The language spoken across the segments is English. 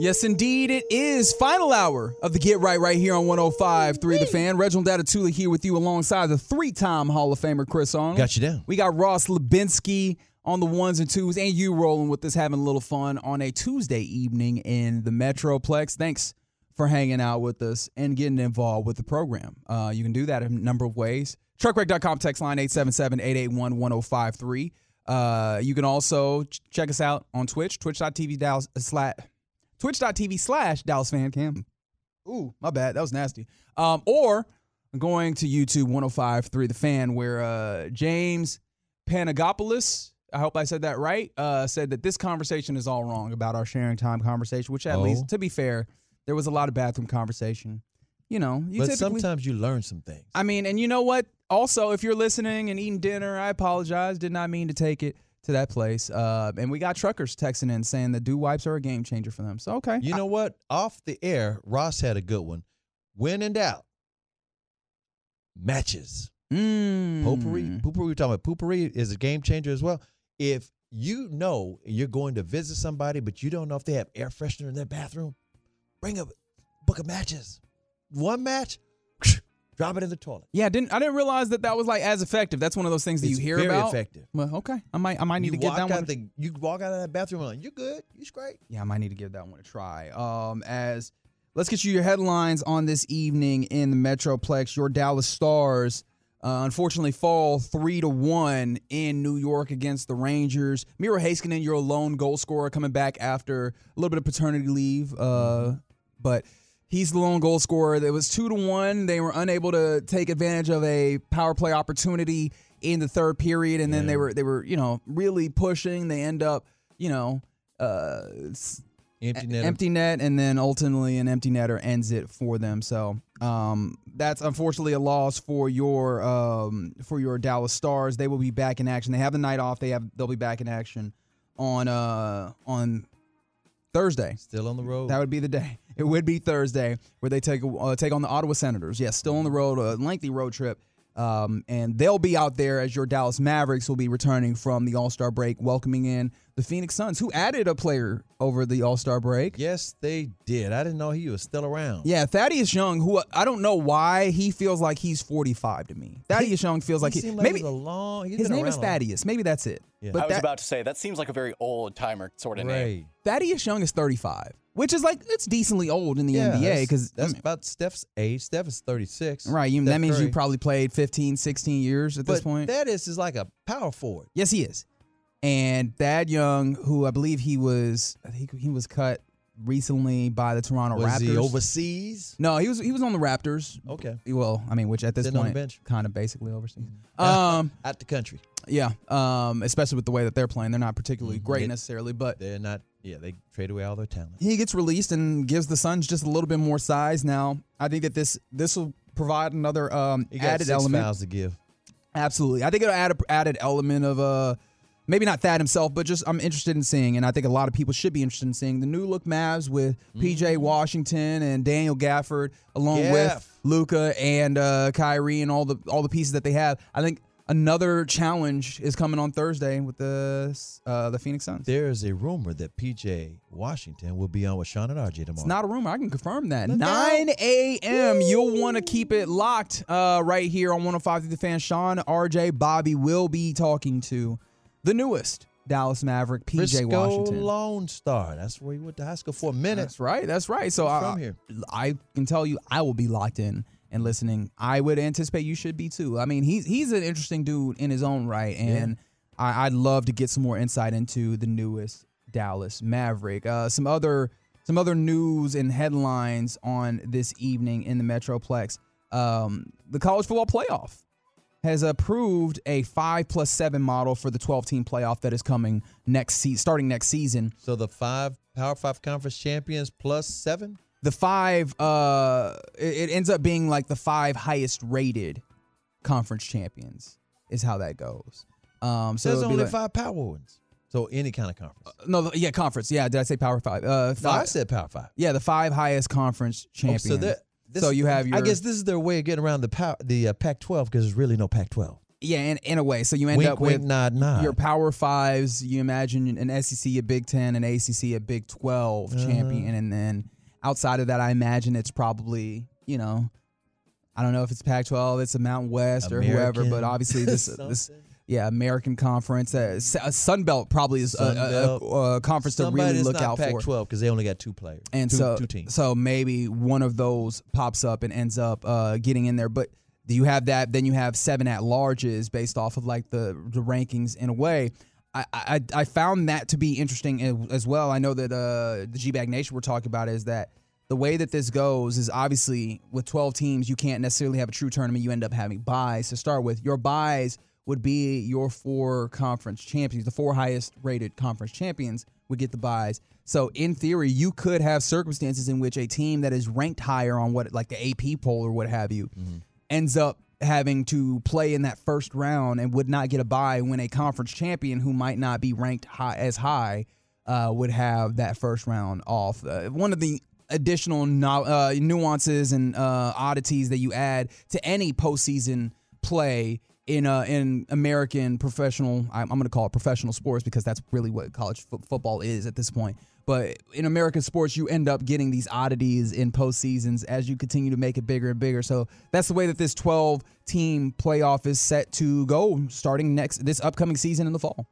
Yes, indeed, it is final hour of the Get Right right here on 105.3 The Fan. Reginald Datatula here with you alongside the three-time Hall of Famer Chris Arnold. Got you down. We got Ross Lubinsky on the ones and twos, and you rolling with us, having a little fun on a Tuesday evening in the Metroplex. Thanks for hanging out with us and getting involved with the program. Uh, you can do that in a number of ways. Truckwreck.com text line 877-881-1053. Uh, you can also ch- check us out on Twitch, twitch.tv slash, twitch.tv slash Dallas Fan Cam. Ooh, my bad. That was nasty. Um, or going to YouTube 1053 The Fan, where uh, James Panagopoulos, I hope I said that right, uh, said that this conversation is all wrong about our sharing time conversation, which at Oh. least, to be fair, there was a lot of bathroom conversation. You know, you but sometimes you learn some things. I mean, and you know what? Also, if you're listening and eating dinner, I apologize. Did not mean to take it to that place. Uh, and we got truckers texting in saying that dew wipes are a game changer for them. So okay, You know what? Off the air, Ross had a good one. When in doubt, matches. mm. Poopery. Poopery. We're talking about poopery is a game changer as well. If you know you're going to visit somebody, but you don't know if they have air freshener in their bathroom, bring a book of matches. One match, drop it in the toilet. Yeah, didn't I didn't realize that that was like as effective. That's one of those things that It's you hear very about. effective. Well, okay, I might I might need you to get that out one. the you walk out of that bathroom like you good, you straight. Yeah, I might need to give that one a try. Um, as let's get you your headlines on this evening in the Metroplex. Your Dallas Stars, uh, unfortunately, fall three to one in New York against the Rangers. Miro Heiskanen, your lone goal scorer, coming back after a little bit of paternity leave, uh, but. He's the lone goal scorer. It was two to one. They were unable to take advantage of a power play opportunity in the third period, and then they were they were you know really pushing. They end up you know uh, Empty net. empty net, and then ultimately an empty netter ends it for them. So um, that's unfortunately a loss for your um, for your Dallas Stars. They will be back in action. They have the night off. They have they'll be back in action on uh, on Thursday. Still on the road. That would be the day. It would be Thursday where they take uh, take on the Ottawa Senators. Yes, still on the road, a lengthy road trip. Um, and they'll be out there as your Dallas Mavericks will be returning from the All Star break, welcoming in the Phoenix Suns, who added a player over the All Star break. yes, they did. I didn't know he was still around. Yeah, Thaddeus Young, who I don't know why he feels like he's 45 to me. Thaddeus Young feels like he he, like maybe he a long. he's his name is. Thaddeus. Maybe that's it. Yeah. But I was that- about to say that seems like a very old timer sort of name. Thaddeus Young is 35, which is like it's decently old in the Yeah, NBA that's- because that's about Steph's age. Steph is 36. Right, you, Steph that means you probably played 15, 16 years at this point. that is is like a power forward. yes, he is. And Thad Young, who I believe he was, I think he was cut recently by the Toronto Was Raptors. he overseas? No, he was he was on the Raptors. Okay. Well, I mean, which at this Sitting on the point, bench. kind of basically overseas. Um, Out the country. yeah. Um, especially with the way that they're playing, they're not particularly great They- necessarily, but They're not. Yeah, they trade away all their talent. he gets released and gives the Suns just a little bit more size. Now, I think that this this will provide another um, He got added six element. fouls to give. Absolutely. I think it'll add a added element of uh maybe not Thad himself, but just I'm interested in seeing, and I think a lot of people should be interested in seeing the new look Mavs with PJ Washington and Daniel Gafford, along Gaff. with Luka and uh, Kyrie and all the all the pieces that they have. I think another challenge is coming on Thursday with the uh, the Phoenix Suns. There is a rumor that PJ Washington will be on with Sean and RJ tomorrow. It's not a rumor. I can confirm that. Look 9 a.m. You'll want to keep it locked uh, right here on 105 through the fan. Sean, RJ, Bobby will be talking to the newest Dallas Maverick, PJ Frisco Washington. Lone Star. That's where he went to high school for a minute. That's right. That's right. So I, from here. I can tell you, I will be locked in and listening. I would anticipate you should be too. I mean, he's he's an interesting dude in his own right, and I, I'd love to get some more insight into the newest Dallas Maverick. Uh, some other some other news and headlines on this evening in the Metroplex. Um, the college football playoff has approved a five plus seven model for the 12 team playoff that is coming next season, starting next season. So the five Power Five conference champions plus seven. the five uh it, it ends up being like the five highest rated conference champions is how that goes um so There's only like- five power ones. So any kind of conference. no yeah conference yeah did i say power five uh no, I five, said Power Five. yeah the five highest conference Oh, champions so that. This, So you have your. I guess this is their way of getting around the power, the uh, Pac-12 because there's really no Pac-12. yeah in, in a way so you end Wink, up wink, with nod, nod. your power fives you imagine an sec a big 10 an acc a big 12 Uh-huh. champion and then outside of that i imagine it's probably you know i don't know if it's pac 12 it's a mountain west or whoever but obviously this this. Yeah american conference uh, uh, sun belt probably is a, Sun a- a- Belt. a conference to really look out for Pac-12 because they only got two players, and two, so two teams. so maybe one of those pops up and ends up uh, getting in there. But do you have that? Then you have seven at larges based off of like the the rankings in a way. I, I I found that to be interesting as well. I know that uh, the G Bag Nation we're talking about is that the way that this goes is obviously with 12 teams, you can't necessarily have a true tournament. You end up having buys to start with. Your buys would be your four conference champions. The four highest rated conference champions would get the buys. So in theory, you could have circumstances in which a team that is ranked higher on what like the AP poll or what have you ends up having to play in that first round and would not get a buy when a conference champion who might not be ranked high, as high uh, would have that first round off. Uh, one of the additional no, uh, nuances and uh, oddities that you add to any postseason play in uh, in American professional, I'm, I'm going to call it professional sports because that's really what college fo- football is at this point. But in American sports, you end up getting these oddities in postseasons as you continue to make it bigger and bigger. So that's the way that this 12 team playoff is set to go starting next this upcoming season in the fall.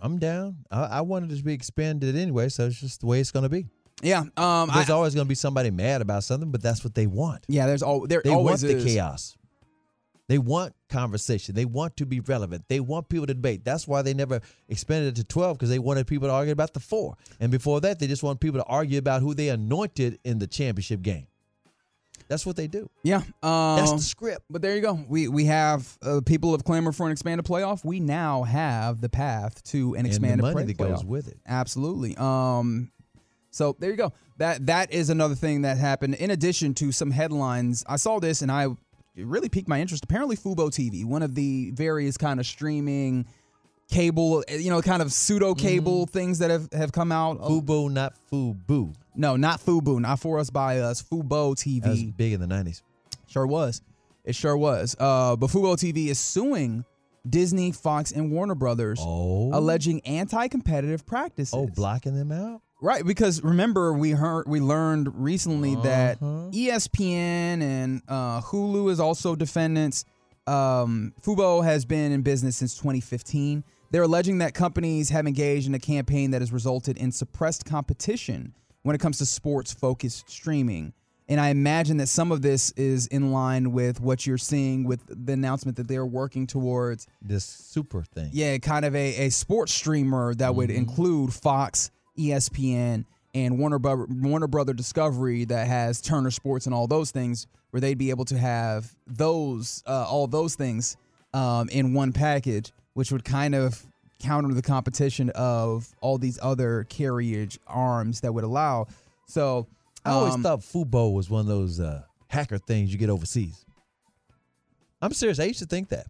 I'm down. I, I wanted to be expanded anyway, so it's just the way it's going to be. Yeah, um, There's I, always going to be somebody mad about something, but that's what they want. yeah. There's all there They always want the is. chaos. They want conversation. They want to be relevant. They want people to debate. That's why they never expanded it to 12 because they wanted people to argue about the four. And before that, they just want people to argue about who they anointed in the championship game. That's what they do. Yeah, um, That's the script. But there you go. We we have uh, people have clamored for an expanded playoff. We now have the path to an And the expanded money that playoff. goes with it. Absolutely. Um, so there you go. That that is another thing that happened. In addition to some headlines, I saw this and I it really piqued my interest. Apparently, Fubo TV, one of the various kind of streaming cable, you know, kind of pseudo cable things that have have come out. Fubo, not Fubu. No, not Fubo, not for us by us. Fubo TV. That was big in the 90s. Sure was. It sure was. Uh, but Fubo TV is suing Disney, Fox, and Warner Brothers, Oh. alleging anti-competitive practices. Oh, blocking them out? Right. Because remember, we heard we learned recently that Uh-huh. E ESPN and uh, Hulu is also defendants. Um, Fubo has been in business since 2015. They're alleging that companies have engaged in a campaign that has resulted in suppressed competition when it comes to sports-focused streaming. And I imagine that some of this is in line with what you're seeing with the announcement that they're working towards This super thing. yeah, kind of a, a sports streamer that would include Fox, ESPN, and Warner Bro- Warner Brother Discovery that has Turner Sports and all those things, where they'd be able to have those uh, all those things um, in one package, which would kind of counter the competition of all these other carriage arms that would allow. So I always um, thought Fubo was one of those uh, hacker things you get overseas. I'm serious. I used to think that.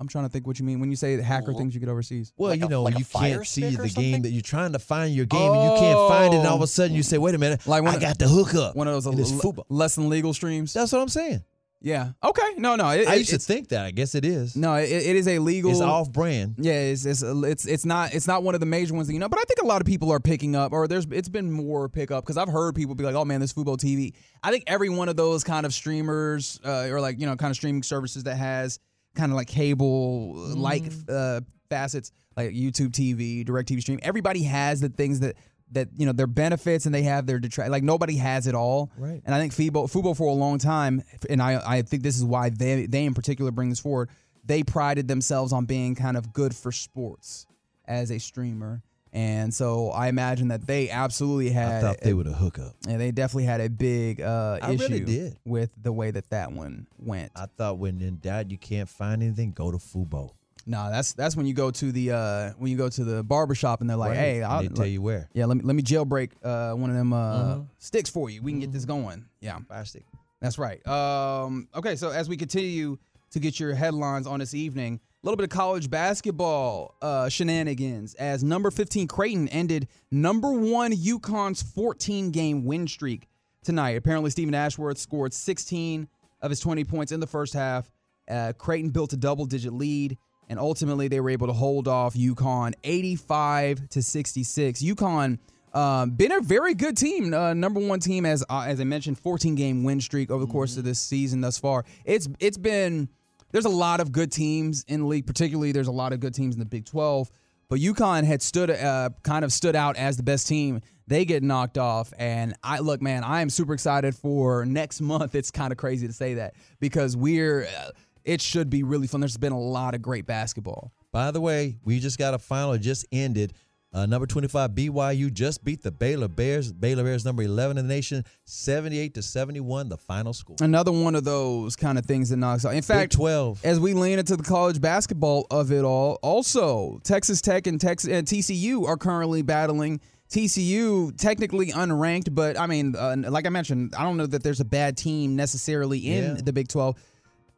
I'm trying to think what you mean when you say hacker things you get overseas. Well, Like you a- know, like you can't see the game that you're trying to find your game and you can't find it, and all of Oh. a sudden you say, "Wait a minute, Like when I got the hookup." One of those And l- Fubo. less than legal streams. That's what I'm saying. Yeah. Okay. No. No. It, I it- used to think that. I guess it is. No, it, it is a legal. it's off brand. Yeah, it's, it's it's it's not it's not one of the major ones that you know, but I think a lot of people are picking up, or there's it's been more pickup because I've heard people be like, "Oh man, this Fubo TV." I think every one of those kind of streamers, uh, or like you know, kind of streaming services that has kind of like cable like uh, facets, like YouTube TV, Direct TV stream. Everybody has the things that that you know their benefits and they have their detract. Like nobody has it all. Right. And I think Fubo, Fubo for a long time, and I I think this is why they they in particular bring this forward. They prided themselves on being kind of good for sports as a streamer. And so I imagine that they absolutely I had thought they would have hook up. and they definitely had a big uh, I issue really did. with the way that that one went. I thought when in doubt you can't find anything, go to Fubo. No, that's that's when you go to the uh, when you go to the barbershop and they're like, Right. "Hey, And I'll, they tell you where. yeah, let me let me jailbreak uh, one of them uh, Mhm. sticks for you. We can get this going." Yeah, Fire stick. that's right. Um, okay, so as we continue to get your headlines on this evening, a little bit of college basketball uh, shenanigans as number 15 Creighton ended number one UConn's 14 game win streak tonight. Apparently, Steven Ashworth scored 16 of his 20 points in the first half. Uh, Creighton built a double digit lead, and ultimately they were able to hold off UConn 85 to 66. UConn. Um, been a very good team, uh, number one team as uh, as I mentioned, 14 game win streak over the course of this season thus far. It's it's been there's a lot of good teams in the league, particularly there's a lot of good teams in the Big 12. But UConn had stood uh, kind of stood out as the best team. They get knocked off, and I look, man, I am super excited for next month. It's kind of crazy to say that because we're uh, it should be really fun. There's been a lot of great basketball. By the way, we just got a final. Just ended. Uh, number 25 BYU just beat the Baylor Bears. Baylor Bears number 11 in the nation, 78 to 71, the final score. Another one of those kind of things that knocks out. In fact, 12. as we lean into the college basketball of it all, also Texas Tech and Texas and TCU are currently battling. TCU technically unranked, but I mean, uh, like I mentioned, I don't know that there's a bad team necessarily in Yeah. the Big 12.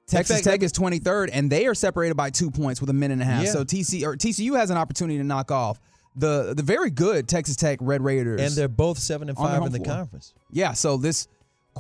Texas fact, Tech is 23rd, and they are separated by two points with a minute and a half. Yeah. So TC or TCU has an opportunity to knock off the the very good Texas Tech Red Raiders. And they're both 7 and 5 in the floor. conference. yeah. So this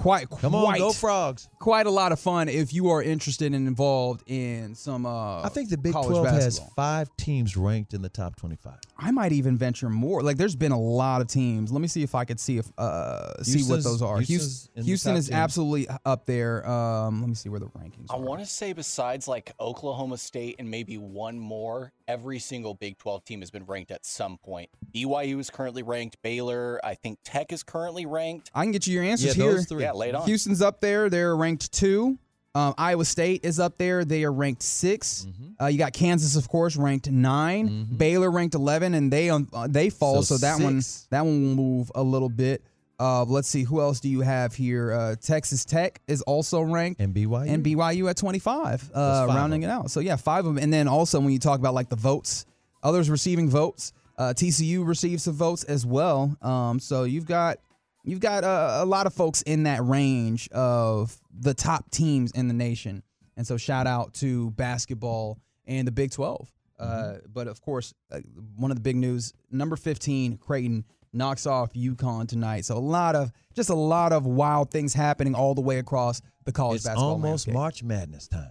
quite Come quite, on, go Frogs. quite a lot of fun if you are interested and involved in some. Uh, I think the Big college 12 has five teams ranked in the top 25. I might even venture more. Like, there's been a lot of teams. Let me see if I could see if uh see what those are. Houston's Houston, Houston is 10. absolutely up there. Um, let me see where the rankings. Are. I want to say, besides like Oklahoma State and maybe one more, every single Big 12 team has been ranked at some point. BYU is currently ranked. Baylor, I think Tech is currently ranked. I can get you your answers Yeah, here. those three. Yeah, on. Houston's up there. They're ranked two. Um, Iowa State is up there. They are ranked 6 Mm-hmm. Uh, you got Kansas, of course, ranked 9 Baylor ranked eleven, and they um, uh, they fall. So, So that one that one will move a little bit. Uh, let's see who else do you have here. Uh, Texas Tech is also ranked, And BYU? and BYU at twenty five, uh, rounding it out. So yeah, five of them. And then also when you talk about like the votes, others receiving votes. Uh, TCU received some votes as well. Um, so you've got you've got uh, a lot of folks in that range of the top teams in the nation. And so shout out to basketball and the Big 12. Uh, but of course, uh, one of the big news: number 15 Creighton knocks off UConn tonight. So a lot of just a lot of wild things happening all the way across the college. It's basketball almost landscape. March Madness time.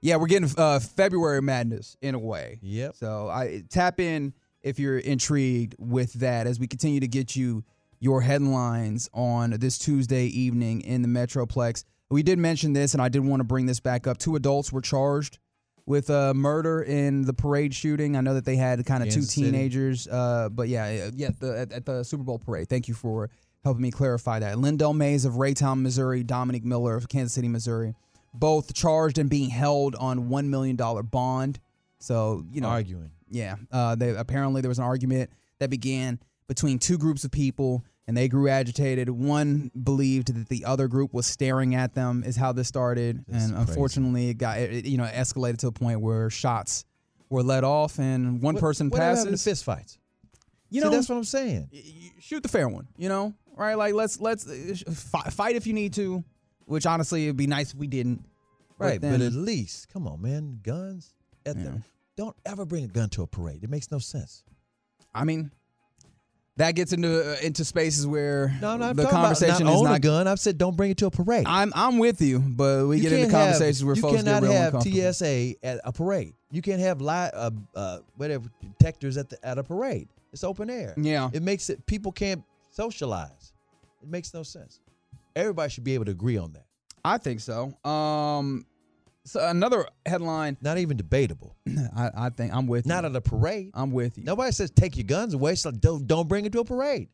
Yeah, we're getting uh, February madness in a way. Yep. So I tap in if you're intrigued with that as we continue to get you your headlines on this Tuesday evening in the Metroplex. We did mention this, and I did want to bring this back up. Two adults were charged with uh, murder in the parade shooting. I know that they had kind of two Kansas City. teenagers, uh, but yeah, uh, yeah, the, at, at the Super Bowl parade. Thank you for helping me clarify that. Lyndell Mays of Raytown, Missouri, Dominic Miller of Kansas City, Missouri, both charged and being held on one million dollar bond. So you know, Arguing. yeah, uh, they apparently there was an argument that began between two groups of people, and they grew agitated. One believed that the other group was staring at them. Is how this started, This is and crazy. unfortunately, it got it, you know escalated to a point where shots were let off, and one What- person to passes. fist fights. You See, know, that's what I'm saying. shoot the fair one. You know, right? Like let's let's uh, fight if you need to. Which honestly, it'd be nice if we didn't. Right, but, then- at least, come on, man, guns. At Yeah. the, don't ever bring a gun to a parade. It makes no sense. I mean, that gets into uh, into spaces where No, no, the conversation not is not a gun. I've said don't bring it to a parade. I'm I'm with you, but we You get into can't have- conversations where you folks cannot have. TSA at a parade. You can't have li- uh, uh, whatever detectors at the at a parade. It's open air. Yeah. it makes it people can't socialize. It makes no sense. Everybody should be able to agree on that. I think so. Um, So another headline. Not even debatable. I, I think I'm with you. Not you. at a parade. I'm with you. Nobody says take your guns away. So don't don't bring it to a parade.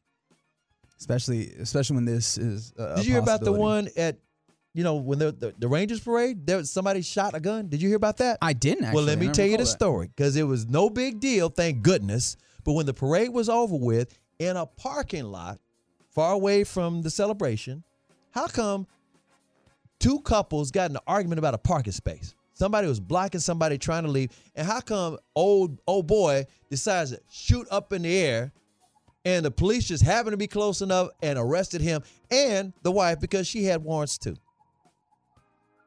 Especially especially when this is. A, a Did you hear about the one at, you know, when the, the the Rangers parade? There was somebody shot a gun. Did you hear about that? I didn't actually. well, let me tell you the that. story because it was no big deal, thank goodness. But when the parade was over with, in a parking lot, far away from the celebration, how come two couples got in an argument about a parking space? Somebody was blocking somebody trying to leave, and how come old old boy decides to shoot up in the air and the police just happened to be close enough and arrested him and the wife because she had warrants too.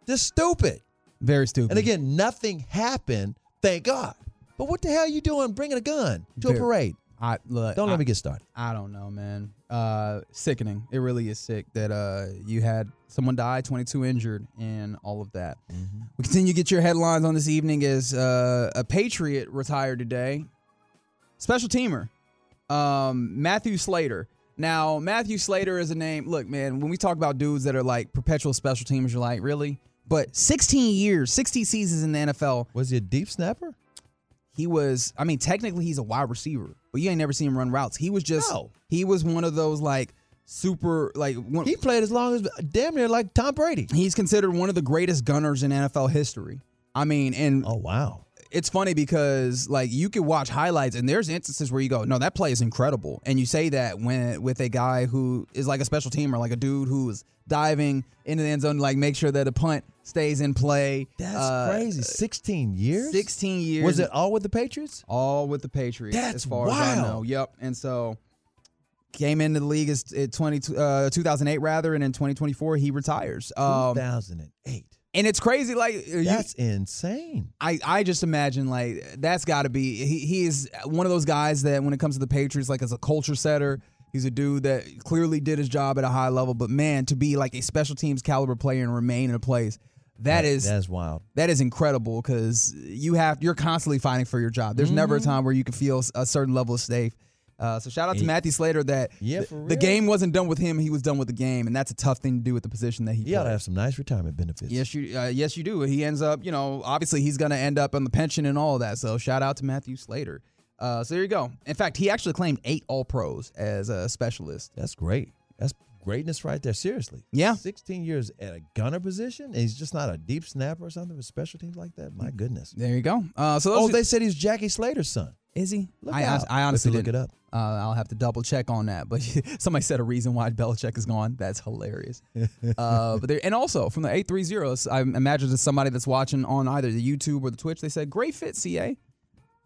Just stupid. Very stupid. And again, nothing happened, thank God. But what the hell are you doing bringing a gun to a parade? I look. Don't I, let me get started. I don't know, man. Uh, sickening. It really is sick that uh you had someone die, 22 injured, and all of that. Mm-hmm. We continue to get your headlines on this evening as uh, a Patriot retired today. Special teamer, um, Matthew Slater. Now, Matthew Slater is a name. Look, man, when we talk about dudes that are like perpetual special teamers, you're like, really? But 16 years, 16 seasons in the NFL, Was he a deep snapper? he was i mean technically he's a wide receiver but you ain't never seen him run routes he was just No. he was one of those like super like one, He played as long as damn near like Tom Brady. he's considered one of the greatest gunners in nfl history i mean and Oh wow. It's funny because like you can watch highlights and there's instances where you go no that play is incredible and you say that when with a guy who is like a special teamer like a dude who's diving into the end zone to like make sure that a punt stays in play That's Uh, crazy. 16 years? 16 years Was it all with the Patriots? all with the Patriots. That's as far as I know. Yep. And so came into the league as at 20, uh, 2008 rather, and in 2024 he retires. Um, 2008. and it's crazy. Like you, That's insane. I, I just imagine like that's got to be he, he is one of those guys that when it comes to the Patriots, like as a culture setter, he's a dude that clearly did his job at a high level. But man, to be like a special teams caliber player and remain in a place. That is That's wild. that is incredible because you have you're constantly fighting for your job. There's never a Mm-hmm. time where you can feel a certain level of safe. Uh, so shout out to Matthew Slater that Yeah, th- the game wasn't done with him; he was done with the game, and that's a tough thing to do with the position that he. He ought to have some nice retirement benefits. Yes, you uh, yes you do. He ends up, you know, obviously he's going to end up on the pension and all of that. So shout out to Matthew Slater. Uh, so there you go. In fact, he actually claimed eight All Pros as a specialist. That's great. That's greatness right there. Seriously. Yeah. 16 years at a gunner position. And he's just not a deep snapper or something with special teams like that. My goodness. There you go. Uh, so Oh, they said he's Jackie Slater's son. is he? Look I, out. I, I honestly look it up. Uh, I'll have to double check on that. But somebody said a reason why Belichick is gone. That's hilarious. uh, but and also from the eight three zeros, I imagine it's somebody that's watching on either the YouTube or the Twitch. They said great fit, CA,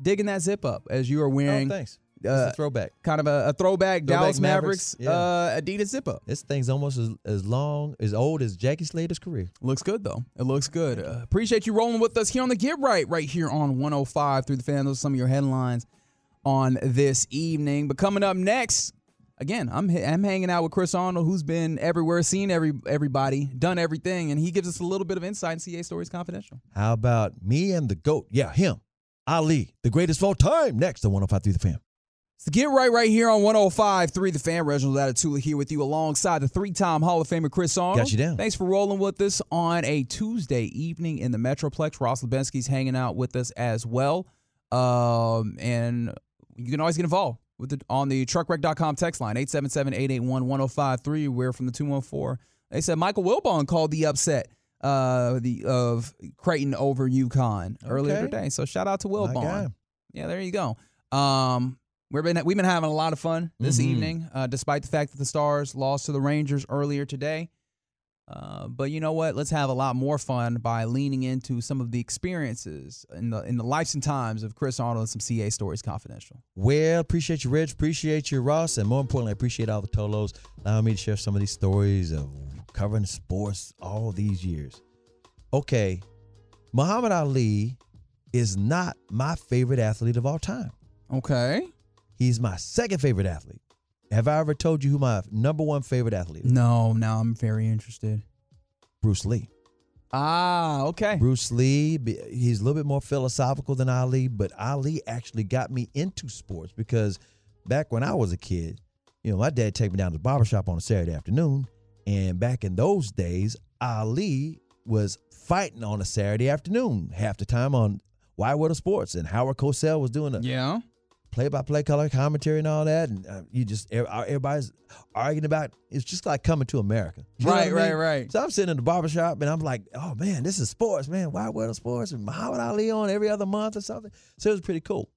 digging that zip up as you are Oh, wearing thanks. uh, It's a throwback. kind of a, a throwback, Dallas Mavericks, Mavericks, uh, Adidas zip up. This thing's almost as, as long, as old as Jackie Slater's career. Looks good though. It looks good. Uh, appreciate you rolling with us here on the Get Right, right here on 105 through the fan. Those are some of your headlines on this evening. But coming up next, again, I'm I'm hanging out with Chris Arnold, who's been everywhere, seen every everybody, done everything, and he gives us a little bit of insight in CA Stories Confidential. How about me and the GOAT? Yeah, him. Ali, the greatest of all time. Next on 105 through the fam. So get right right here on 105.3 The Fan. Reginald Atatula here with you alongside the three-time Hall of Famer Chris Arnold. Got you down. Thanks for rolling with us on a Tuesday evening in the Metroplex. Ross Lubinsky's hanging out with us as well. Um, and you can always get involved with the, on the truckwreck.com text line, 877-881-1053. We're from the 214. They said Michael Wilbon called the upset uh, the of Creighton over UConn earlier today. So shout out to Wilbon. Yeah, there you go. Um, we've been we've been having a lot of fun this Mhm. evening, uh, despite the fact that the Stars lost to the Rangers earlier today. Uh, but you know what? Let's have a lot more fun by leaning into some of the experiences in the in the lives and times of Chris Arnold and some CA Stories Confidential. Well, appreciate you, Rich. Appreciate you, Ross. And more importantly, appreciate all the Tolos allowing me to share some of these stories of covering sports all these years. Okay, Muhammad Ali is not my favorite athlete of all time. Okay. He's my second favorite athlete. Have I ever told you who my number one favorite athlete is? No, now I'm very interested. Bruce Lee. Ah, okay. Bruce Lee, he's a little bit more philosophical than Ali, but Ali actually got me into sports because back when I was a kid, you know, my dad take me down to the barbershop on a Saturday afternoon. And back in those days, Ali was fighting on a Saturday afternoon, half the time on Wide World of Sports, and Howard Cosell was doing a Yeah. Play-by-play color commentary and all that, and uh, you just everybody's arguing about. It's just like coming to America, You know I Right, right, right. So I'm sitting in the barbershop and I'm like, oh man, this is sports, man. Wide World Sports and Muhammad Ali on every other month or something. So it was pretty cool,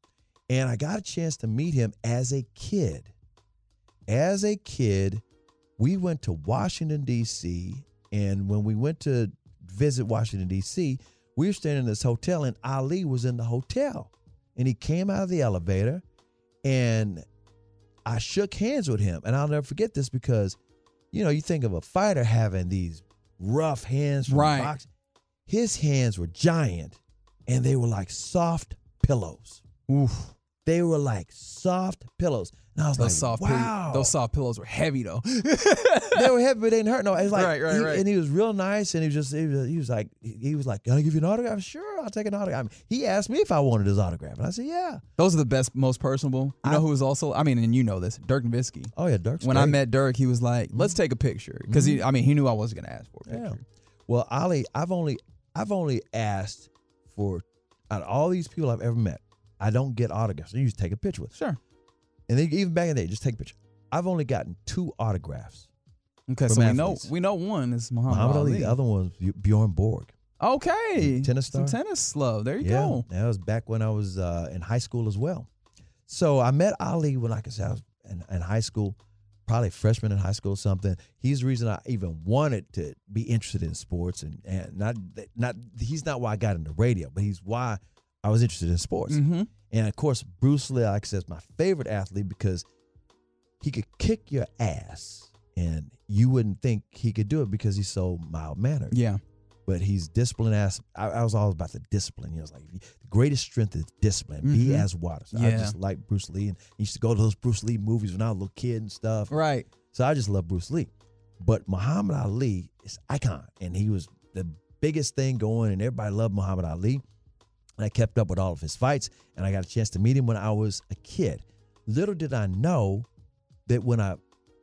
and I got a chance to meet him as a kid. As a kid, we went to Washington D.C. and when we went to visit Washington D.C., we were staying in this hotel, and Ali was in the hotel, and he came out of the elevator, and I shook hands with him, and I'll never forget this because, you know, you think of a fighter having these rough hands from Right. boxing. His hands were giant, and they were like soft pillows. Oof. They were like soft pillows, and I was Those like, soft "Wow!" those soft pillows were heavy though. they were heavy, but they didn't hurt. No, it was like, Right, right, he- right. and he was real nice, and he was just, he was, he was like, he was like, "Can I give you an autograph?" Sure, I'll take an autograph. he asked me if I wanted his autograph, and I said, "Yeah." Those are the best, most personable. You know who was also? I mean, and you know this, Dirk Nowitzki. Oh yeah, Dirk's When I met Dirk, he was like, "Let's take a picture," because he, mm-hmm. I mean, he knew I wasn't gonna ask for a Yeah. picture. Well, Ali, I've only I've only asked for out of all these people I've ever met, I don't get autographs. Used to take a picture with. Sure. And then even back in the day, just take a picture. I've only gotten two autographs. Okay, so we know we know one is Muhammad, Muhammad Ali. Ali. The other one was Bjorn Borg. Okay, Tennis Some tennis love. There you yeah, go. that was back when I was uh, in high school as well. So I met Ali when, like I said, I was in, in high school, probably freshman in high school or something. He's the reason I even wanted to be interested in sports, and, and not not he's not why I got into radio, but he's why I was interested in sports. Mm-hmm. And of course, Bruce Lee, like I said, is my favorite athlete because he could kick your ass, and you wouldn't think he could do it because he's so mild mannered Yeah. but he's disciplined as I, I was all about the discipline. You know, it's like the greatest strength is discipline. Be Mhm. as water. So I just like Bruce Lee and I used to go to those Bruce Lee movies when I was a little kid and stuff. Right. So I just love Bruce Lee. But Muhammad Ali is icon, and he was the biggest thing going, and everybody loved Muhammad Ali. And I kept up with all of his fights, and I got a chance to meet him when I was a kid. Little did I know that when I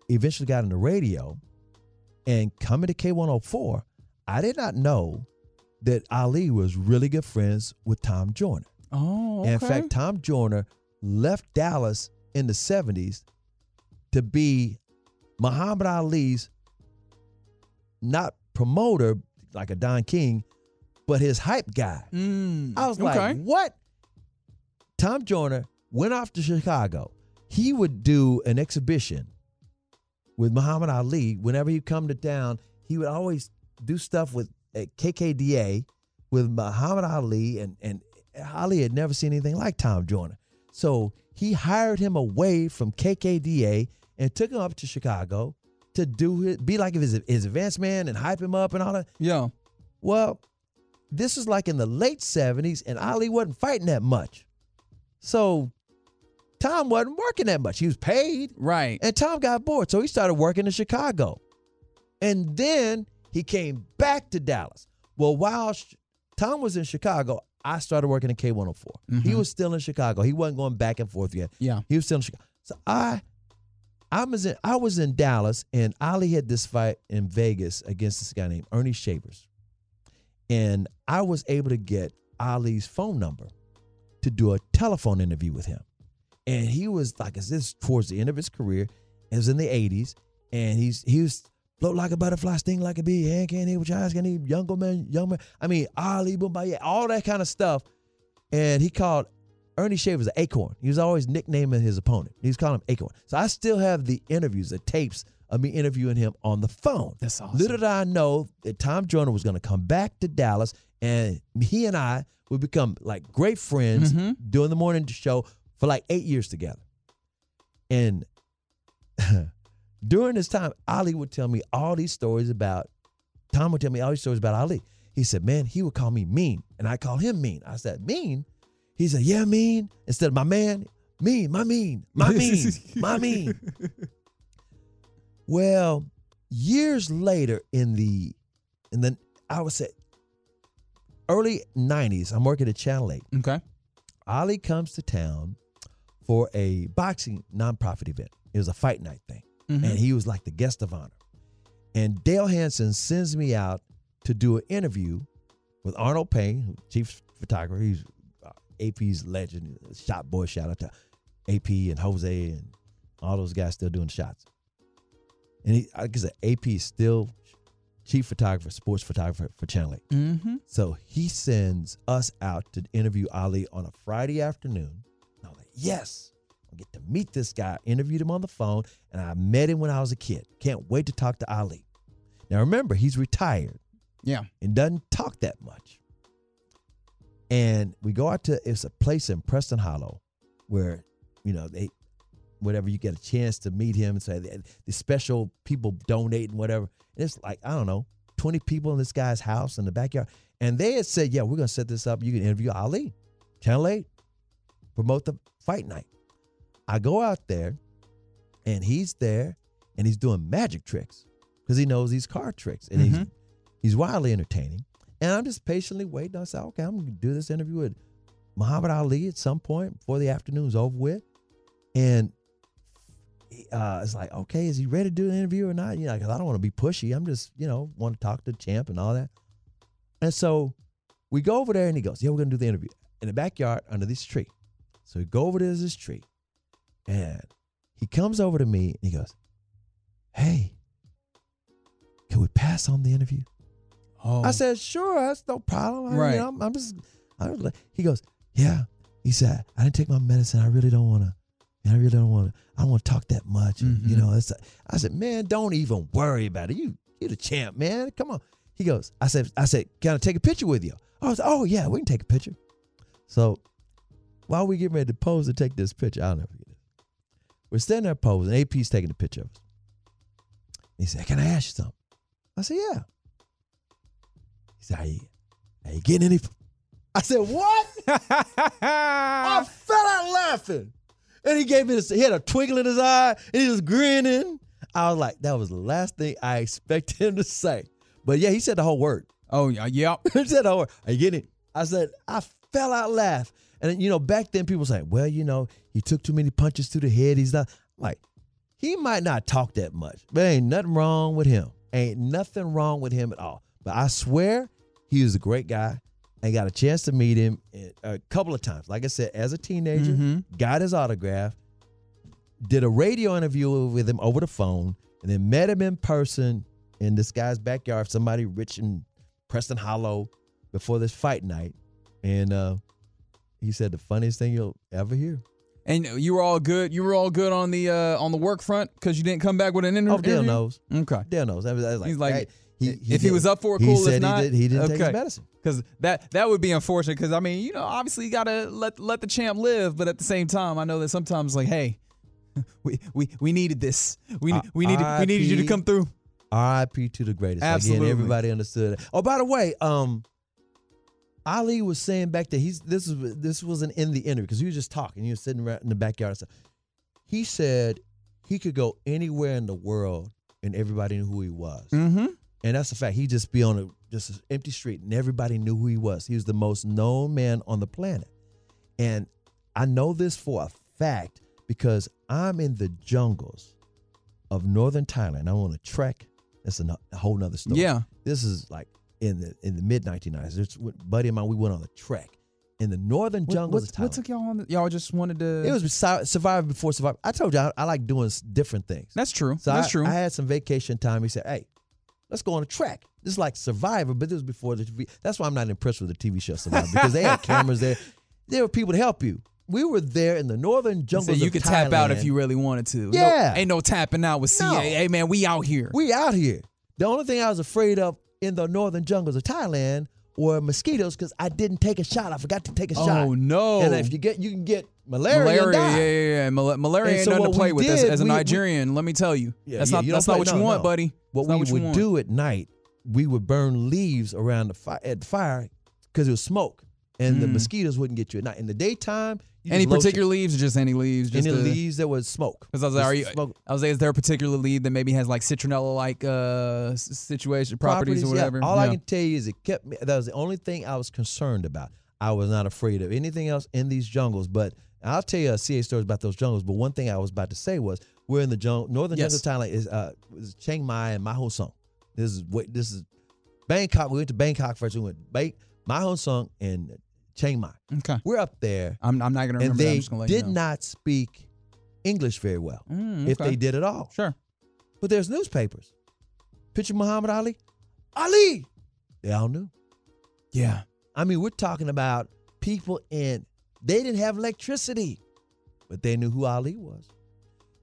eventually got into radio and coming to K104, I did not know that Ali was really good friends with Tom Joyner. Oh, okay. In fact, Tom Joyner left Dallas in the 70s to be Muhammad Ali's not promoter like a Don King, but his hype guy. Mm, I was okay. like, what? Tom Joyner went off to Chicago. He would do an exhibition with Muhammad Ali. Whenever he come to town, he would always do stuff with at KKDA with Muhammad Ali, and and Ali had never seen anything like Tom Joyner. So he hired him away from KKDA and took him up to Chicago to do his, be like his his advance man and hype him up and all that. yeah. Well, this is like in the late 70s, and Ali wasn't fighting that much. So Tom wasn't working that much. He was paid, Right. and Tom got bored. So he started working in Chicago. And then he came back to Dallas. Well, while Tom was in Chicago, I started working in K104. He Mhm. was still in Chicago. He wasn't going back and forth yet. Yeah. He was still in Chicago. So I I was in I was in Dallas and Ali had this fight in Vegas against this guy named Earnie Shavers. And I was able to get Ali's phone number to do a telephone interview with him. And he was like is this towards the end of his career. It was in the 80s. And he's he was float like a butterfly, sting like a bee, hand can't hear what your eyes can't eat, younger man, young man. I mean, Ali Boomba, all that kind of stuff. And he called Earnie Shavers an acorn. He was always nicknaming his opponent. He was calling him acorn. So I still have the interviews, the tapes of me interviewing him on the phone. That's awesome. Little did I know that Tom Joyner was going to come back to Dallas and he and I would become like great friends Mhm. doing the morning show for like eight years together. And during this time, Ali would tell me all these stories about, Tom would tell me all these stories about Ali. He said, man, he would call me mean. And I call him mean. I said, mean? He said, yeah, mean. Instead of my man, mean, my mean, my mean, my mean. Well, years later in the, in the, I would say early 90s, I'm working at Channel 8. Okay. Ali comes to town for a boxing nonprofit event. It was a fight night thing. Mhm. And he was like the guest of honor. And Dale Hansen sends me out to do an interview with Arnold Payne, chief photographer. He's uh, AP's legend, shot boy. Shout out to AP and Jose and all those guys still doing shots. And he, like I said, AP is still chief photographer, sports photographer for Channel 8. Mm-hmm. So he sends us out to interview Ali on a Friday afternoon. And I'm like, yes, I get to meet this guy. Interviewed him on the phone, and I met him when I was a kid. Can't wait to talk to Ali. Now remember, he's retired Yeah. and doesn't talk that much. And we go out to it's a place in Preston Hollow where, you know, they whatever you get a chance to meet him and say the, special people donate and whatever. And it's like, I don't know, 20 people in this guy's house in the backyard. And they had said, Yeah, we're gonna set this up. You can interview Ali. Channel 8. Promote the fight night. I go out there and he's there and he's doing magic tricks because he knows these card tricks and he's Mhm. he's wildly entertaining. And I'm just patiently waiting. I said, okay, I'm gonna do this interview with Muhammad Ali at some point before the afternoon's over with. And uh, it's like, okay, is he ready to do an interview or not? You know, because I don't want to be pushy. I'm just, you know, want to talk to the champ and all that. And so we go over there and he goes, yeah, we're gonna do the interview in the backyard under this tree. So we go over to this tree, and he comes over to me and he goes, hey, can we pass on the interview? Oh. I said, sure, that's no problem. I, Right. You know, I'm, I'm just, I was like, he goes, yeah. He said, I didn't take my medicine. I really don't want to. I really don't want to. I don't want to talk that much. And, You Mhm. know, it's. I said, man, don't even worry about it. You, you're the champ, man. Come on. He goes, I said, I said, can I take a picture with you? I was, oh yeah, we can take a picture. So while we get ready to pose to take this picture, I'll never forget it. We're standing there posing. AP's taking a picture of us. He said, Can I ask you something? I said, Yeah. He said, Are you, are you getting any? I said, What? I fell out laughing. And he gave me this, he had a twinkle in his eye and he was grinning. I was like, That was the last thing I expected him to say. But yeah, he said the whole word. oh, yeah. Yep. he said the whole word. Are you getting it? I said, I fell out laugh. And you know, back then people say, well, you know, he took too many punches to the head. He's not I'm like, he might not talk that much, but ain't nothing wrong with him. Ain't nothing wrong with him at all. But I swear he was a great guy. I got a chance to meet him a couple of times. Like I said, as a teenager, Mhm. got his autograph, did a radio interview with him over the phone, and then met him in person in this guy's backyard, somebody rich in Preston Hollow before this fight night. And uh, he said the funniest thing you'll ever hear. And you were all good. You were all good on the uh, on the work front because you didn't come back with an inter- Oh, interview. Dale knows. Okay. Dale knows. That was, that was like, He's like, hey, he, if he was up for it, he cool. Said if not, he, did, he didn't take his medicine. Because that that would be unfortunate. Because I mean, you know, obviously you gotta let let the champ live, but at the same time, I know that sometimes like, hey, we we we needed this. We Uh, we needed we needed you to come through. R.I.P. to the greatest. Absolutely. Again, everybody understood. it. Oh, by the way, um, Ali was saying back there, he's this is this wasn't in the interview because he was just talking. He was sitting right in the backyard and stuff. He said he could go anywhere in the world and everybody knew who he was. Mm-hmm. And that's the fact. He'd just be on a just an empty street and everybody knew who he was. He was the most known man on the planet. And I know this for a fact because I'm in the jungles of northern Thailand. I'm on a trek. That's a, whole nother story. Yeah. This is like in the in the mid 1990s. It's with buddy of mine. We went on a trek in the northern What, jungles what, of what took y'all on? The, y'all just wanted to. it was Sur- Survivor before Survivor. I told you I, I like doing different things. That's true. So That's I, true. I had some vacation time. He said, "Hey, let's go on a track. This is like Survivor, but this was before the TV. That's why I'm not impressed with the TV show Survivor because they had cameras there. There were people to help you. We were there in the northern jungle. so you could tap out if you really wanted to. No- Yeah. ain't no tapping out with No. Hey man, we out here. We out here. The only thing I was afraid of in the northern jungles of Thailand were mosquitoes because I didn't take a shot. I forgot to take a oh, shot. oh no. And if you get, you can get malaria. malaria, yeah, yeah, yeah. Mal- malaria And ain't so nothing to play with as, did, as a we- we- Nigerian. let me tell you, Yeah, that's yeah, not you that's don't not play- what you want, no. buddy. What That's we what would do at night, we would burn leaves around the fire at the fire because it was smoke, and the Mm. mosquitoes wouldn't get you at night. In the daytime, Any particular leaves or just any leaves? Just any the- leaves that was smoke? Because I was like, are you, smoke. I was like, is there a particular leaf that maybe has like citronella like uh situation properties, or yeah. whatever? All I can tell you is it kept me. That was the only thing I was concerned about. I was not afraid of anything else in these jungles. But I'll tell you a CA stories about those jungles. But one thing I was about to say was we're in the jungle, northern Yes. jungle of Thailand is uh is Chiang Mai and Mae Hong Son. This is what this is Bangkok. We went to Bangkok first. We went ba- Mae Hong Son and Chiang Mai. Okay. We're up there, I'm, I'm not going to and remember that. I'm they just gonna you did know. not speak English very well, Mm, if they did at all. Sure. But there's newspapers. Picture Muhammad Ali. Ali. They all knew. Yeah. I mean, we're talking about people in. They didn't have electricity, but they knew who Ali was,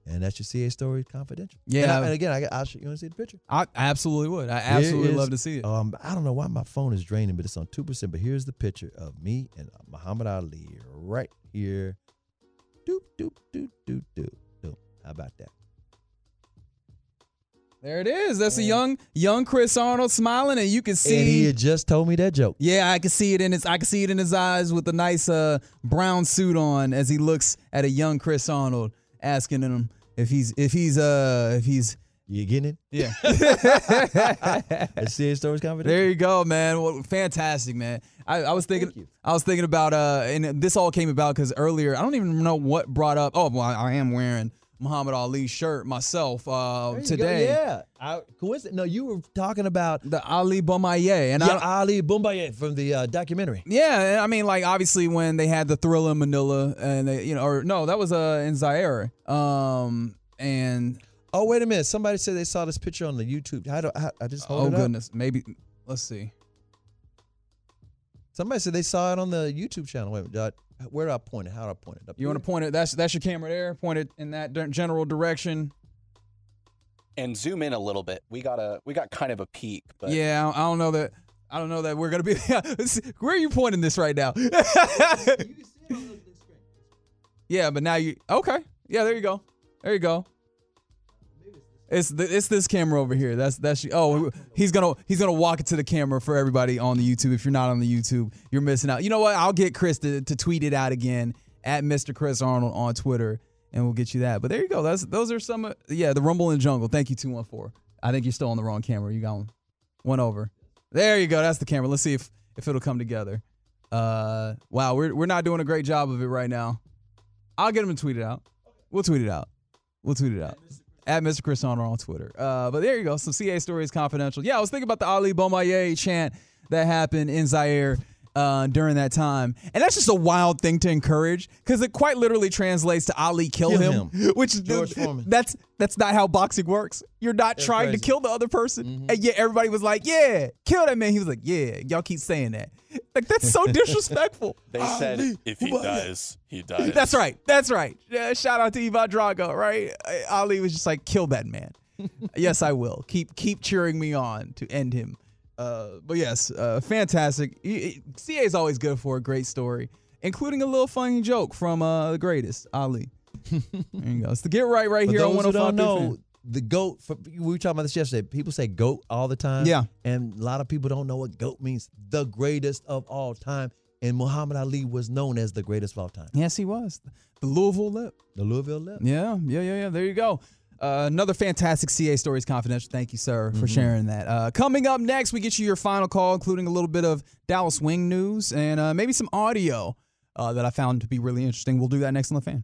and that's your CA story confidential. Yeah. And, I, and again, I, I'll show you want to see the picture. I absolutely would. I absolutely is- love to see it. Um, I don't know why my phone is draining, but it's on two percent. But here's the picture of me and Muhammad Ali right here. Doop doop doop doop doop doop. How about that? There it is. That's a young young Chris Arnold smiling, and you can see. and he had just told me that joke. Yeah, I can see it in his. I can see it in his eyes with a nice uh, brown suit on as he looks at a young Chris Arnold, asking him if he's if he's uh if he's You getting it? yeah. CA stories confidential. There you go, man. Well, fantastic, man. I, I was thinking, Thank you. I was thinking about, uh, and this all came about because earlier, I don't even know what brought up. Oh, well, I am wearing Muhammad Ali shirt myself uh, you go. today. Yeah. I, coincidence. No, you were talking about The Ali Bomaye, and yeah, I, Ali Bomaye from the uh, documentary. yeah, I mean, like obviously when they had the Thrilla in Manila, and they, you know, or no, that was uh in Zaire, um, and Oh, wait a minute. Somebody said they saw this picture on the YouTube. How do I, I just hold oh up. goodness, maybe let's see. Somebody said they saw it on the YouTube channel. Wait, uh, where do I point it? How do I point it? Up You want to point it? That's that's your camera there. Point it in that general direction. And zoom in a little bit. We got a we got kind of a peek, but Yeah, I I don't know that. I don't know that we're gonna be. Where are you pointing this right now? yeah, but now you okay? Yeah, there you go. There you go. It's the, it's this camera over here. That's that's oh he's gonna he's gonna walk it to the camera for everybody on the YouTube. If you're not on the YouTube, you're missing out. You know what? I'll get Chris to, to tweet it out again at Mr. Chris Arnold on Twitter, and we'll get you that. But there you go. That's those are some. of- Yeah, the Rumble in the Jungle. Thank you two one four. I think you're still on the wrong camera. You got one, one over. There you go. That's the camera. Let's see if if it'll come together. Uh, wow, we're we're not doing a great job of it right now. I'll get him to tweet it out. We'll tweet it out. We'll tweet it out. At Mr. Chris Arnold on Twitter. Uh, but there you go. Some CA stories confidential. Yeah, I was thinking about the Ali Bomaye chant that happened in Zaire uh, during that time. And that's just a wild thing to encourage because it quite literally translates to Ali kill, Kill him, him. which is George Foreman. that's that's not how boxing works. You're not trying crazy. to kill the other person. And yet everybody was like, yeah, kill that man. He was like, yeah, y'all keep saying that. Like, that's so disrespectful. they said if he dies, he dies. That's right. That's right. Yeah, shout out to Ivan Drago, right? Uh, Ali was just like, kill that man. yes, I will. Keep keep cheering me on to end him. Uh, but yes, uh, fantastic. CA is always good for a great story, including a little funny joke from uh, the greatest Ali. there you go. It's the get right right here on those who don't know, the goat. For, we were talking about this yesterday. People say goat all the time. Yeah. and a lot of people don't know what goat means. The greatest of all time. And Muhammad Ali was known as the greatest of all time. Yes, he was the Louisville Lip. The Louisville Lip. Yeah, yeah, yeah, yeah. There you go. Uh, another fantastic CA Stories Confidential. Thank you, sir, for sharing that. Uh, coming up next, we get you your final call, including a little bit of Dallas Wing news and uh, maybe some audio uh, that I found to be really interesting. We'll do that next on the fan.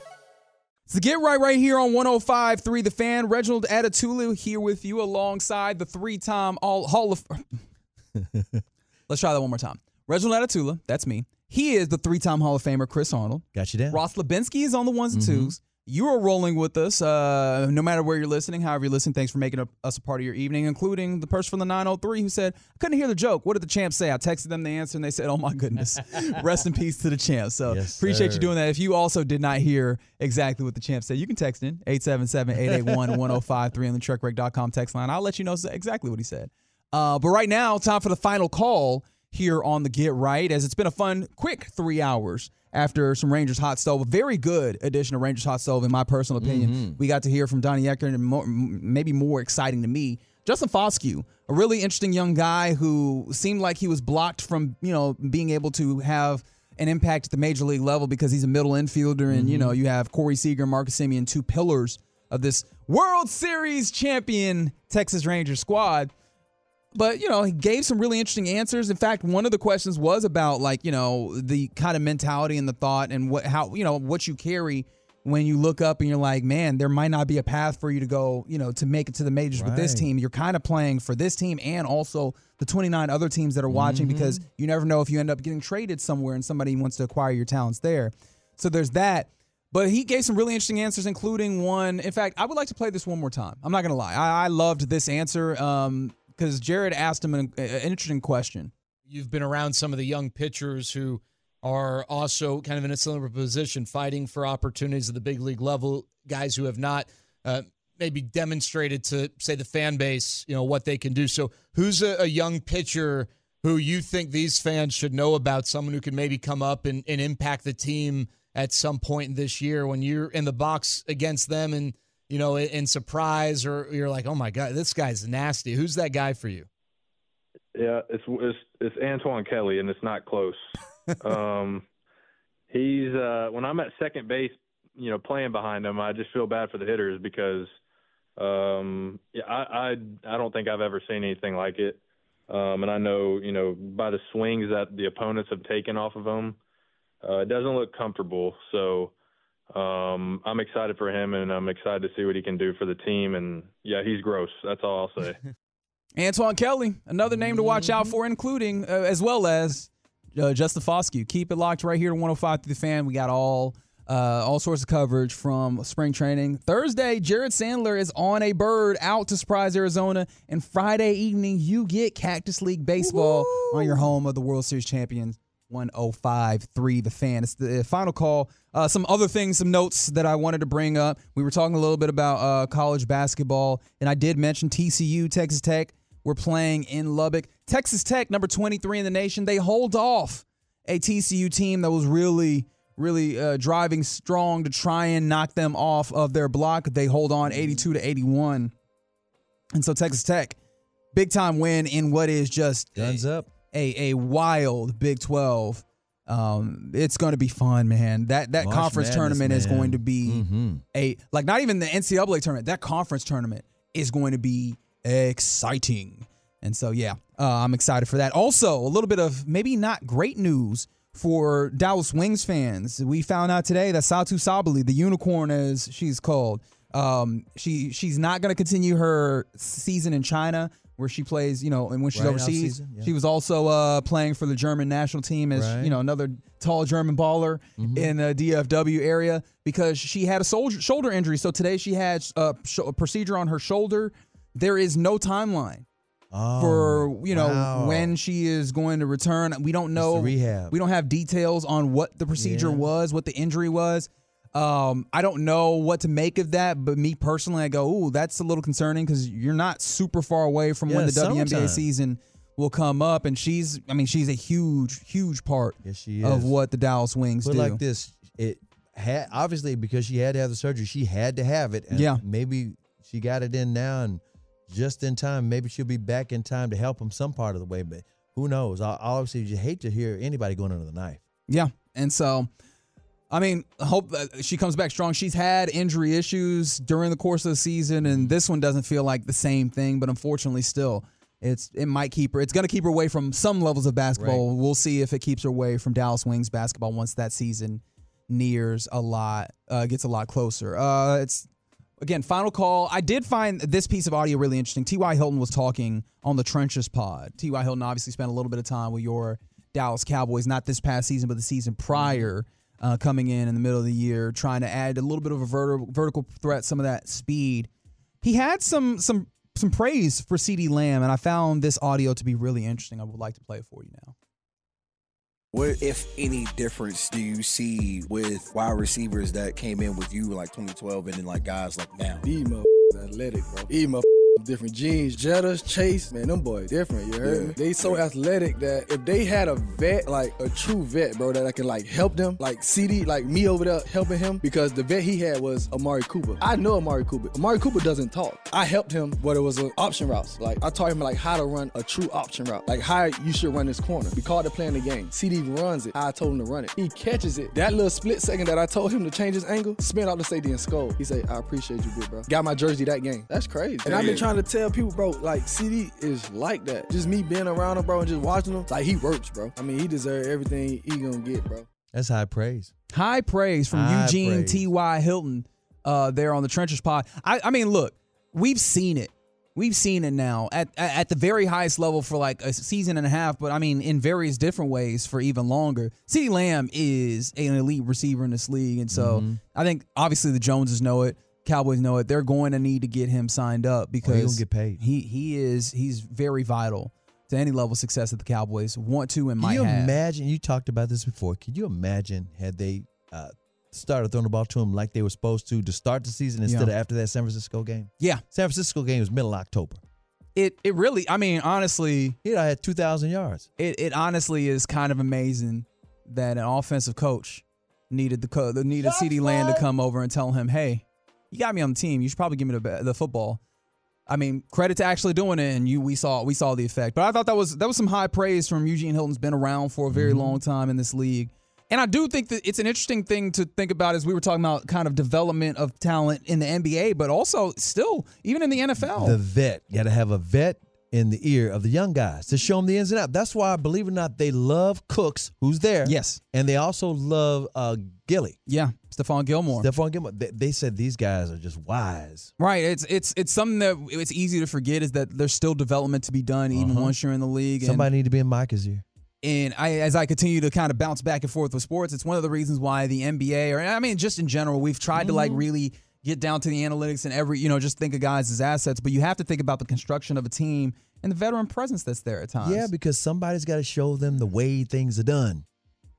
So get right right here on 105.3 The Fan. Reginald Atatulu here with you alongside the three-time All Hall of. Let's try that one more time. Reginald Atatula, that's me. He is the three-time Hall of Famer Chris Arnold. Got you down. Ross Lebinsky is on the ones and Mhm. twos. You are rolling with us, uh, no matter where you're listening, however you're listening. Thanks for making a, us a part of your evening, including the person from the 903 who said, I couldn't hear the joke. What did the champ say? I texted them the answer and they said, Oh my goodness. Rest in peace to the champ. So Yes, appreciate you doing that. If you also did not hear exactly what the champ said, you can text in 877 881 1053 on the TrekReg.com text line. I'll let you know exactly what he said. Uh, but right now, time for the final call here on the Get Right, as it's been a fun, quick three hours after some Rangers Hot Stove. A very good edition of Rangers Hot Stove, in my personal opinion. Mm-hmm. We got to hear from Donnie Ecker, and more, maybe more exciting to me, Justin Foscue, a really interesting young guy who seemed like he was blocked from, you know, being able to have an impact at the major league level because he's a middle infielder, and you mm-hmm. know, you have Corey Seager, and Marcus Semien, two pillars of this World Series champion Texas Rangers squad but you know he gave some really interesting answers in fact one of the questions was about like you know the kind of mentality and the thought and what how you know what you carry when you look up and you're like man there might not be a path for you to go you know to make it to the majors with this team you're kind of playing for this team and also the 29 other teams that are watching Mm-hmm. because you never know if you end up getting traded somewhere and somebody wants to acquire your talents there so there's that but he gave some really interesting answers, including one. In fact, I would like to play this one more time. I'm not going to lie. I, I loved this answer because Jared asked him an, an interesting question. You've been around some of the young pitchers who are also kind of in a similar position, fighting for opportunities at the big league level. Guys who have not uh, maybe demonstrated to say the fan base, you know, what they can do. So, who's a, a young pitcher who you think these fans should know about? Someone who can maybe come up and, and impact the team at some point this year when you're in the box against them and you know in, surprise or you're like, oh my god, this guy's nasty. Who's that guy for you? Yeah, it's it's it's Antoine Kelly, and it's not close. um, he's uh, when I'm at second base, you know, playing behind him, I just feel bad for the hitters because um, yeah, I, I I don't think I've ever seen anything like it. Um, and I know, you know, by the swings that the opponents have taken off of him, uh, it doesn't look comfortable. So um, I'm excited for him, and I'm excited to see what he can do for the team. And yeah, he's gross. That's all I'll say. Antoine Kelly, another name to watch out for, including uh, as well as uh, Justin Foscue. Keep it locked right here to 105 through the fan. We got all uh, all sorts of coverage from spring training. Thursday, Jared Sandler is on a bird out to surprise Arizona, and Friday evening you get Cactus League baseball on your home of the World Series champions. 105.3 the fan. It's the final call. Uh, some other things, some notes that I wanted to bring up. We were talking a little bit about uh, college basketball, and I did mention TCU, Texas Tech. We're playing in Lubbock. Texas Tech, number 23 in the nation, they hold off a TCU team that was really, really uh, driving strong to try and knock them off of their block. They hold on 82 to 81. And so Texas Tech, big time win in what is just Guns up. A, a wild Big 12. Um, it's going to be fun, man. That that March conference Madness, tournament is going to be Mhm. a like not even the NCAA tournament. That conference tournament is going to be exciting. And so yeah, uh, I'm excited for that. Also, a little bit of maybe not great news for Dallas Wings fans. We found out today that Satou Sabally, the unicorn as she's called, um, she she's not going to continue her season in China where she plays, you know, and when she's Right, overseas. off-season, yeah. She was also uh, playing for the German national team as Right. you know another tall German baller Mm-hmm. in the DFW area because she had a soldier, shoulder injury. So today she had a, a procedure on her shoulder. There is no timeline Oh, for you know wow. when she is going to return. We don't know rehab. We don't have details on what the procedure Yeah. was, what the injury was. Um, I don't know what to make of that, but me personally, I go, "Ooh, that's a little concerning because you're not super far away from when Yeah, the WNBA summertime. season will come up." And she's, I mean, she's a huge, huge part Yes, of what the Dallas Wings But do. like this, it had obviously because she had to have the surgery, she had to have it. And Yeah. maybe she got it in now and just in time. Maybe she'll be back in time to help them some part of the way. But who knows? I obviously you hate to hear anybody going under the knife. Yeah. And so, I mean, hope that she comes back strong. She's had injury issues during the course of the season, and this one doesn't feel like the same thing. But unfortunately, still, it's it might keep her. It's going to keep her away from some levels of basketball. We'll see if it keeps her away from Dallas Wings basketball once that season nears a lot, uh, gets a lot closer. Uh, it's again final call. I did find this piece of audio really interesting. T.Y. Hilton was talking on the Trenches pod. T.Y. Hilton obviously spent a little bit of time with your Dallas Cowboys, not this past season, but the season prior, uh, coming in in the middle of the year, trying to add a little bit of a verti- vertical threat, some of that speed. He had some some some praise for CeeDee Lamb, and I found this audio to be really interesting. I would like to play it for you now. What, if any, difference do you see with wide receivers that came in with you like 2012 and then like guys like now? These motherfuckers athletic, bro. These motherfuckers different genes, Jettas, Chase, man, them boys different. You heard Yeah. me? They so athletic that if they had a vet, like a true vet, bro, that I can like help them, like CeeDee, like me over there helping him, because the vet he had was Amari Cooper. I know Amari Cooper. Amari Cooper doesn't talk. I helped him, but it was an option routes. Like I taught him like how to run a true option route, like how you should run this corner. We called it playing the game. CeeDee runs it. I told him to run it. He catches it. That little split second that I told him to change his angle, spin out the safety and score. He say, I appreciate you, big bro. Got my jersey that game. That's crazy. And I've been trying to tell people, bro, like CeeDee is like that. Just me being around him, bro, and just watching him, like he works, bro. I mean, he deserves everything he gonna get, bro. That's high praise. High praise from High Eugene praise. T.Y. Hilton uh, there on the Trenches Pod. I, I mean, look, we've seen it. We've seen it now at, at at the very highest level for like a season and a half, but I mean in various different ways for even longer. CeeDee Lamb is an elite receiver in this league, and so Mhm. I think obviously the Joneses know it, Cowboys know it. They're going to need to get him signed up because Oh, gonna get paid. He he is he's very vital to any level of success that the Cowboys want to and Can might you have. imagine? You talked about this before. Can you imagine had they uh, started throwing the ball to him like they were supposed to to start the season instead Yeah. of after that San Francisco game? Yeah. San Francisco game was middle of October. It it really I mean honestly He had two thousand yards. it, it honestly is kind of amazing that an offensive coach needed the co- needed CeeDee Lamb to come over and tell him, "Hey, you got me on the team. You should probably give me the the football." I mean, credit to actually doing it, and you we saw we saw the effect. But I thought that was that was some high praise from Eugene Hilton's been around for a very mm-hmm. long time in this league. And I do think that it's an interesting thing to think about as we were talking about kind of development of talent in the NBA, but also still even in the NFL. The vet. You got to have a vet in the ear of the young guys to show them the ins and outs. That's why, believe it or not, they love Cooks, who's there. Yes. And they also love uh, Gilly. yeah, Stephon Gilmore. Stephon Gilmore. They, they said these guys are just wise. Right. It's it's it's something that it's easy to forget is that there's still development to be done even Uh-huh. once you're in the league. And, Somebody need to be in Micah's ear. and I as I continue to kind of bounce back and forth with sports, it's one of the reasons why the NBA or I mean just in general, we've tried to Mm-hmm. like really get down to the analytics and every you know just think of guys as assets, but you have to think about the construction of a team and the veteran presence that's there at times. Yeah, because somebody's got to show them the way things are done.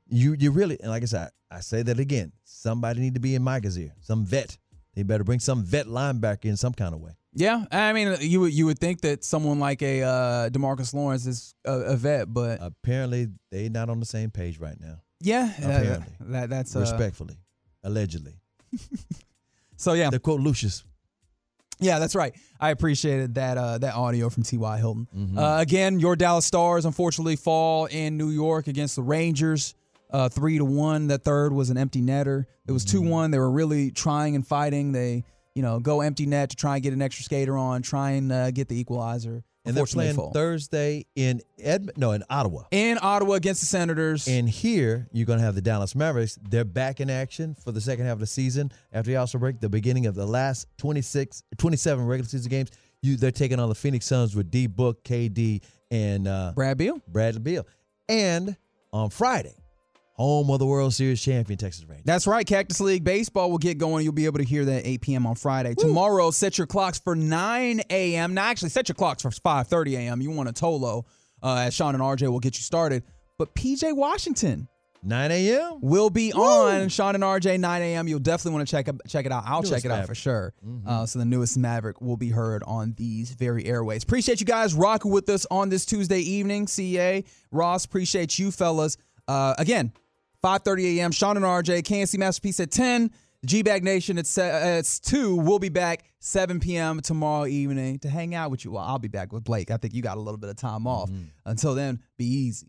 You you really and like I said, I say that again. Somebody need to be in Micah's ear. Some vet. They better bring some vet linebacker in some kind of way. Yeah, I mean, you would you would think that someone like a uh, Demarcus Lawrence is a, a vet, but Apparently, they not on the same page right now. yeah, uh, Apparently. that that's uh, Respectfully, allegedly. So yeah, To quote Lucius. Yeah, that's right. I appreciated that uh, that audio from T.Y. Hilton. Mhm. Uh, again, your Dallas Stars unfortunately fall in New York against the Rangers, uh, three to one. That third was an empty netter. It was two Mm-hmm. one. They were really trying and fighting. They you know go empty net to try and get an extra skater on, try and uh, get the equalizer. And they're playing fall. Thursday in Ed no in Ottawa. in Ottawa against the Senators. And here you're going to have the Dallas Mavericks. They're back in action for the second half of the season after the All-Star break. The beginning of the last 26, 27 regular season games. You they're taking on the Phoenix Suns with D Book, KD, and uh, Brad Beal. Brad Beal. And on Friday, home of the World Series champion Texas Rangers. That's right. Cactus League Baseball will get going. You'll be able to hear that at 8 p.m. on Friday. Tomorrow, set your clocks for 9 a.m. Now, actually, set your clocks for 5.30 a.m. You want a Tolo, uh, as Shan and RJ will get you started. But PJ Washington 9 a.m. will be on Shan and RJ 9 a.m. You'll definitely want to check check it out. I'll Newest check it out for sure. Mhm. Uh, so the newest Maverick will be heard on these very airways. Appreciate you guys rocking with us on this Tuesday evening. CA Ross, appreciate you fellas. Uh, again, 5:30 a.m. Shan and RJ, K&C Masterpiece at 10. G Bag Nation at se- uh, it's two. We'll be back 7 p.m. tomorrow evening to hang out with you. Well, I'll be back with Blake. I think you got a little bit of time off. Until then, be easy.